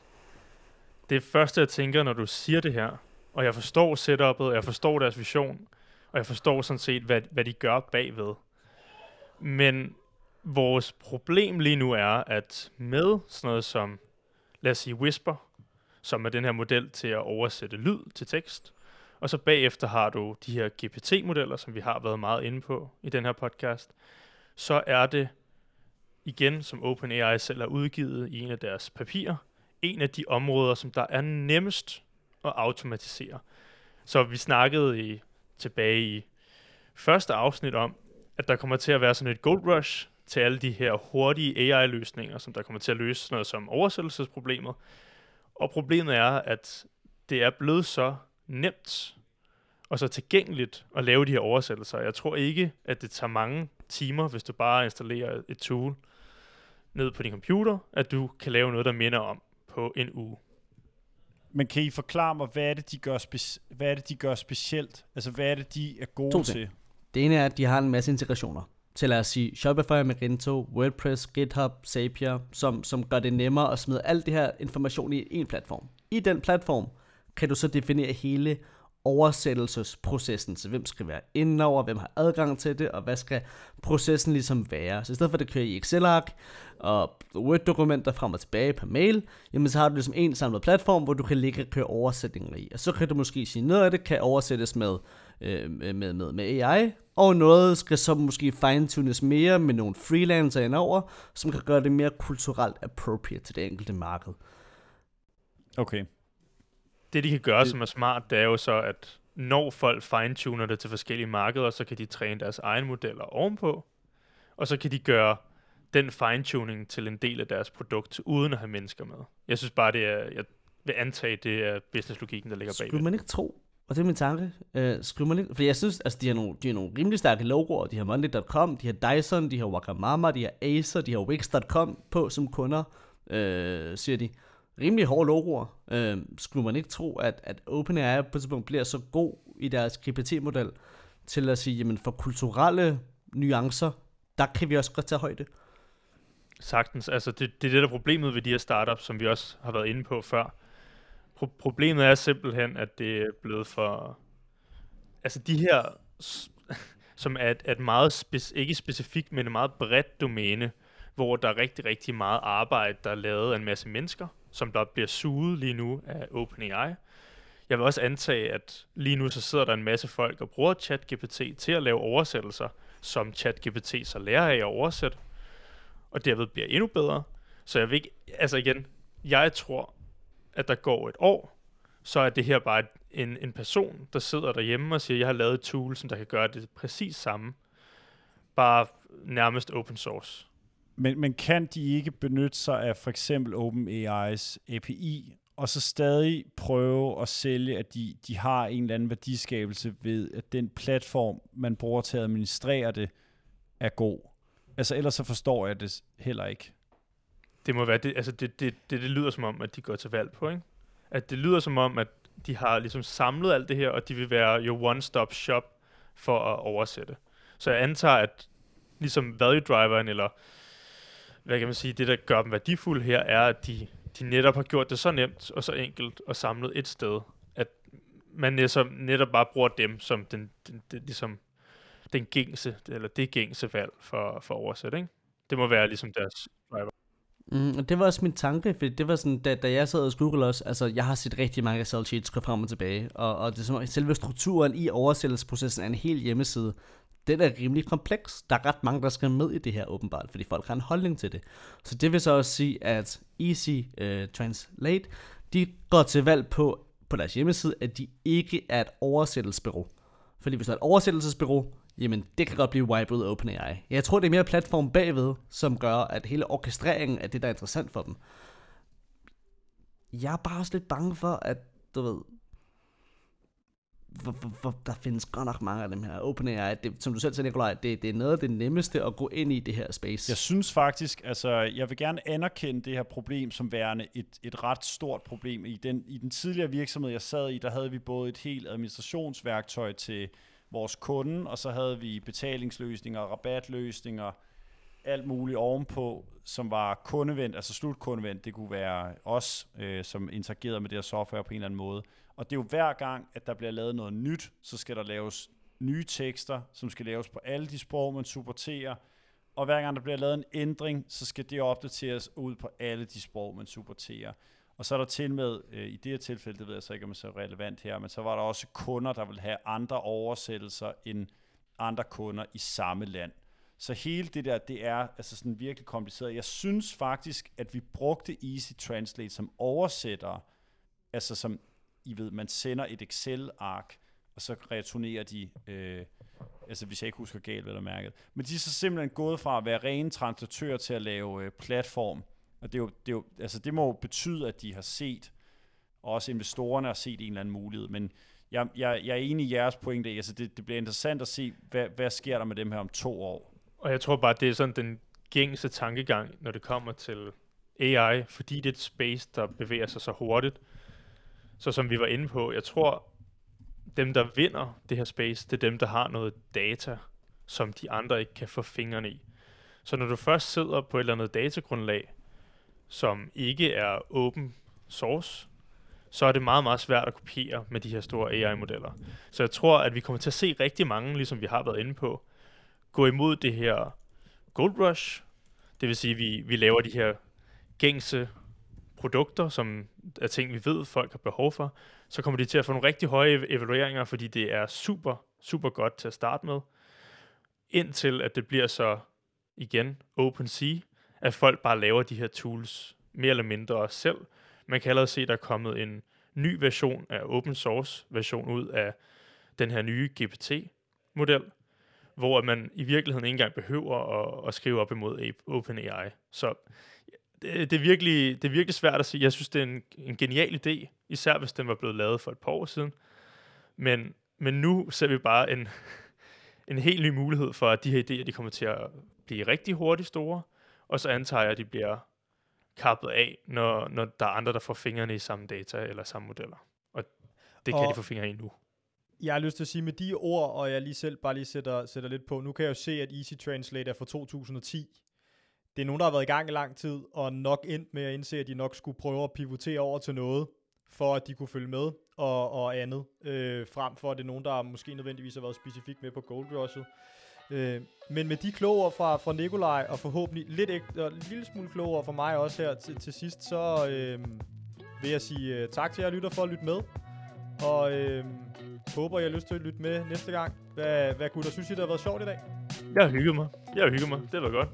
det første, jeg tænker, når du siger det her, og jeg forstår setup'et, jeg forstår deres vision, og jeg forstår sådan set, hvad, hvad de gør bagved. Men vores problem lige nu er, at med sådan noget som, lad os sige Whisper, som er den her model til at oversætte lyd til tekst, og så bagefter har du de her GPT-modeller, som vi har været meget inde på i den her podcast. Så er det igen, som OpenAI selv har udgivet i en af deres papirer, en af de områder, som der er nemmest at automatisere. Så vi snakkede i, tilbage i første afsnit om, at der kommer til at være sådan et gold rush til alle de her hurtige AI-løsninger, som der kommer til at løse noget som oversættelsesproblemet. Og problemet er, at det er blevet så nemt og så tilgængeligt at lave de her oversættelser. Jeg tror ikke, at det tager mange timer, hvis du bare installerer et tool. ned på din computer, at du kan lave noget, der minder om på en uge. Men kan I forklare mig, hvad er det, de gør, speci- hvad er det, de gør specielt? Altså, hvad er det, de er gode To ting. til? Det ene er, at de har en masse integrationer til lad os sige Shopify, Magento, WordPress, GitHub, Zapier, som, som gør det nemmere at smide alt det her information i en platform. I den platform kan du så definere hele oversættelsesprocessen, så hvem skal være indover, hvem har adgang til det, og hvad skal processen ligesom være. Så i stedet for at det kører i Excel-ark og Word-dokumenter frem og tilbage på mail, jamen så har du ligesom en samlet platform, hvor du kan ligge og køre oversætninger i. Og så kan du måske sige, noget af det kan oversættes med, øh, med, med, med AI, og noget skal så måske fine-tunes mere med nogle freelancer indover, som kan gøre det mere kulturelt appropriate til det enkelte marked. Okay. Det, de kan gøre, Det- som er smart, det er jo så, at når folk fine-tuner det til forskellige markeder, så kan de træne deres egne modeller ovenpå, og så kan de gøre den fine-tuning til en del af deres produkt, uden at have mennesker med. Jeg synes bare, det er, jeg vil antage, det er business-logikken, der ligger bag Skulle man ikke tro, og det er min tanke, øh, skulle man ikke, for jeg synes, altså de har nogle, de har nogle rimelig stærke logoer, de har Monday.com, de har Dyson, de har Wakamama, de har Acer, de har Wix.com på som kunder, øh, siger de. Rimelig hårde logoer. Øh, skulle man ikke tro, at, at OpenAI på et tidspunkt bliver så god i deres GPT-model, til at sige, jamen for kulturelle nuancer, der kan vi også godt tage højde. Sagtens. Altså, det, det er det, der er problemet ved de her startups, som vi også har været inde på før. Pro- problemet er simpelthen, at det er blevet for... Altså, de her, *laughs* som er et, et meget, spec- ikke specifikt, men et meget bredt domæne, hvor der er rigtig, rigtig meget arbejde, der er lavet af en masse mennesker, som der bliver suget lige nu af OpenAI. Jeg vil også antage, at lige nu så sidder der en masse folk og bruger ChatGPT til at lave oversættelser, som ChatGPT så lærer af at oversætte og derved bliver endnu bedre. Så jeg vil ikke, altså igen, jeg tror, at der går et år, så er det her bare en, en person, der sidder derhjemme og siger, jeg har lavet et tool, som der kan gøre det præcis samme, bare nærmest open source. Men, men kan de ikke benytte sig af for eksempel OpenAI's API, og så stadig prøve at sælge, at de, de har en eller anden værdiskabelse ved, at den platform, man bruger til at administrere det, er god? Altså ellers så forstår jeg det heller ikke. Det må være det, altså det, det, det, det lyder som om, at de går til valg på, ikke? At det lyder som om, at de har ligesom samlet alt det her, og de vil være jo one-stop shop for at oversætte. Så jeg antager, at ligesom value driveren, eller hvad kan man sige, det der gør dem værdifulde her, er, at de, de netop har gjort det så nemt og så enkelt og samlet et sted, at man netop, netop bare bruger dem som den, den, den, ligesom den gængse, eller det gængse valg for, for at ikke? Det må være ligesom deres driver. Mm, og det var også min tanke, for det var sådan, da, da jeg sad og Google også, altså jeg har set rigtig mange Excel sheets gå frem og tilbage, og, og det er som selve strukturen i oversættelsesprocessen af en hel hjemmeside. Den er rimelig kompleks. Der er ret mange, der skal med i det her åbenbart, fordi folk har en holdning til det. Så det vil så også sige, at Easy uh, Translate, de går til valg på, på deres hjemmeside, at de ikke er et oversættelsesbureau. Fordi hvis der er et oversættelsesbureau, jamen det kan godt blive wiped ud af OpenAI. Jeg tror, det er mere platform bagved, som gør, at hele orkestreringen er det, der er interessant for dem. Jeg er bare også lidt bange for, at du ved, hvor, hvor, hvor der findes godt nok mange af dem her. OpenAI, det, som du selv sagde, Nikolaj, det, det er noget af det nemmeste at gå ind i det her space. Jeg synes faktisk, altså jeg vil gerne anerkende det her problem som værende et, et ret stort problem. I den, I den tidligere virksomhed, jeg sad i, der havde vi både et helt administrationsværktøj til vores kunde, og så havde vi betalingsløsninger, rabatløsninger, alt muligt ovenpå, som var kundevendt, altså slutkundevendt. Det kunne være os, øh, som interagerede med det her software på en eller anden måde. Og det er jo hver gang, at der bliver lavet noget nyt, så skal der laves nye tekster, som skal laves på alle de sprog, man supporterer. Og hver gang der bliver lavet en ændring, så skal det opdateres ud på alle de sprog, man supporterer. Og så er der til med, øh, i det her tilfælde, det ved jeg så ikke, om det er så relevant her, men så var der også kunder, der vil have andre oversættelser end andre kunder i samme land. Så hele det der, det er altså sådan virkelig kompliceret. Jeg synes faktisk, at vi brugte Easy Translate som oversætter, altså som, I ved, man sender et Excel-ark, og så returnerer de, øh, altså hvis jeg ikke husker galt, vel mærket. Men de er så simpelthen gået fra at være rene translatører til at lave øh, platform. Og det, er jo, det, er jo, altså det må jo betyde, at de har set, og også investorerne har set en eller anden mulighed. Men jeg, jeg, jeg er enig i jeres pointe. Altså det, det bliver interessant at se, hvad, hvad sker der med dem her om to år. Og jeg tror bare, det er sådan den gængse tankegang, når det kommer til AI, fordi det er et space, der bevæger sig så hurtigt. Så som vi var inde på, jeg tror, dem, der vinder det her space, det er dem, der har noget data, som de andre ikke kan få fingrene i. Så når du først sidder på et eller andet datagrundlag, som ikke er open source, så er det meget, meget svært at kopiere med de her store AI-modeller. Så jeg tror, at vi kommer til at se rigtig mange, ligesom vi har været inde på, gå imod det her gold rush. Det vil sige, at vi, vi laver de her gængse produkter, som er ting, vi ved, folk har behov for. Så kommer de til at få nogle rigtig høje evalueringer, fordi det er super, super godt til at starte med. Indtil at det bliver så, igen, OpenSea, at folk bare laver de her tools mere eller mindre selv. Man kan allerede se, at der er kommet en ny version af open source version ud af den her nye GPT-model, hvor man i virkeligheden ikke engang behøver at, at skrive op imod OpenAI. Så det, det, er virkelig, det er virkelig svært at sige. Jeg synes, det er en, en genial idé, især hvis den var blevet lavet for et par år siden. Men, men nu ser vi bare en, *laughs* en helt ny mulighed for, at de her idéer de kommer til at blive rigtig hurtigt store, og så antager jeg, at de bliver kappet af, når, når der er andre, der får fingrene i samme data eller samme modeller. Og det kan og de få fingre i nu. Jeg har lyst til at sige med de ord, og jeg lige selv bare lige sætter, sætter lidt på. Nu kan jeg jo se, at Easy Translate er fra 2010. Det er nogen, der har været i gang i lang tid, og nok endt med at indse, at de nok skulle prøve at pivotere over til noget, for at de kunne følge med og, og andet, øh, frem for at det er nogen, der måske nødvendigvis har været specifikt med på Gold Rushet. Øh, men med de kloge ord fra, fra Nikolaj, og forhåbentlig lidt ek- og en lille smule kloge ord fra mig også her til, til sidst, så øh, vil jeg sige øh, tak til jer lytter for at lytte med. Og øh, håber, I har lyst til at lytte med næste gang. Hvad, hvad gutter, synes I, det har været sjovt i dag? Jeg har hygget mig. Jeg har hygget mig. Det var godt.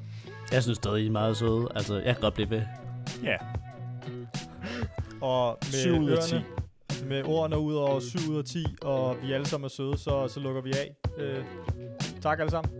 Jeg synes stadig, I er meget søde. Altså, jeg kan godt blive ved. Ja, Og med 7 ud af 10. ørerne, med ordene ud over 7 ud af 10, og vi alle sammen er søde, så, så lukker vi af. Øh, tak alle sammen.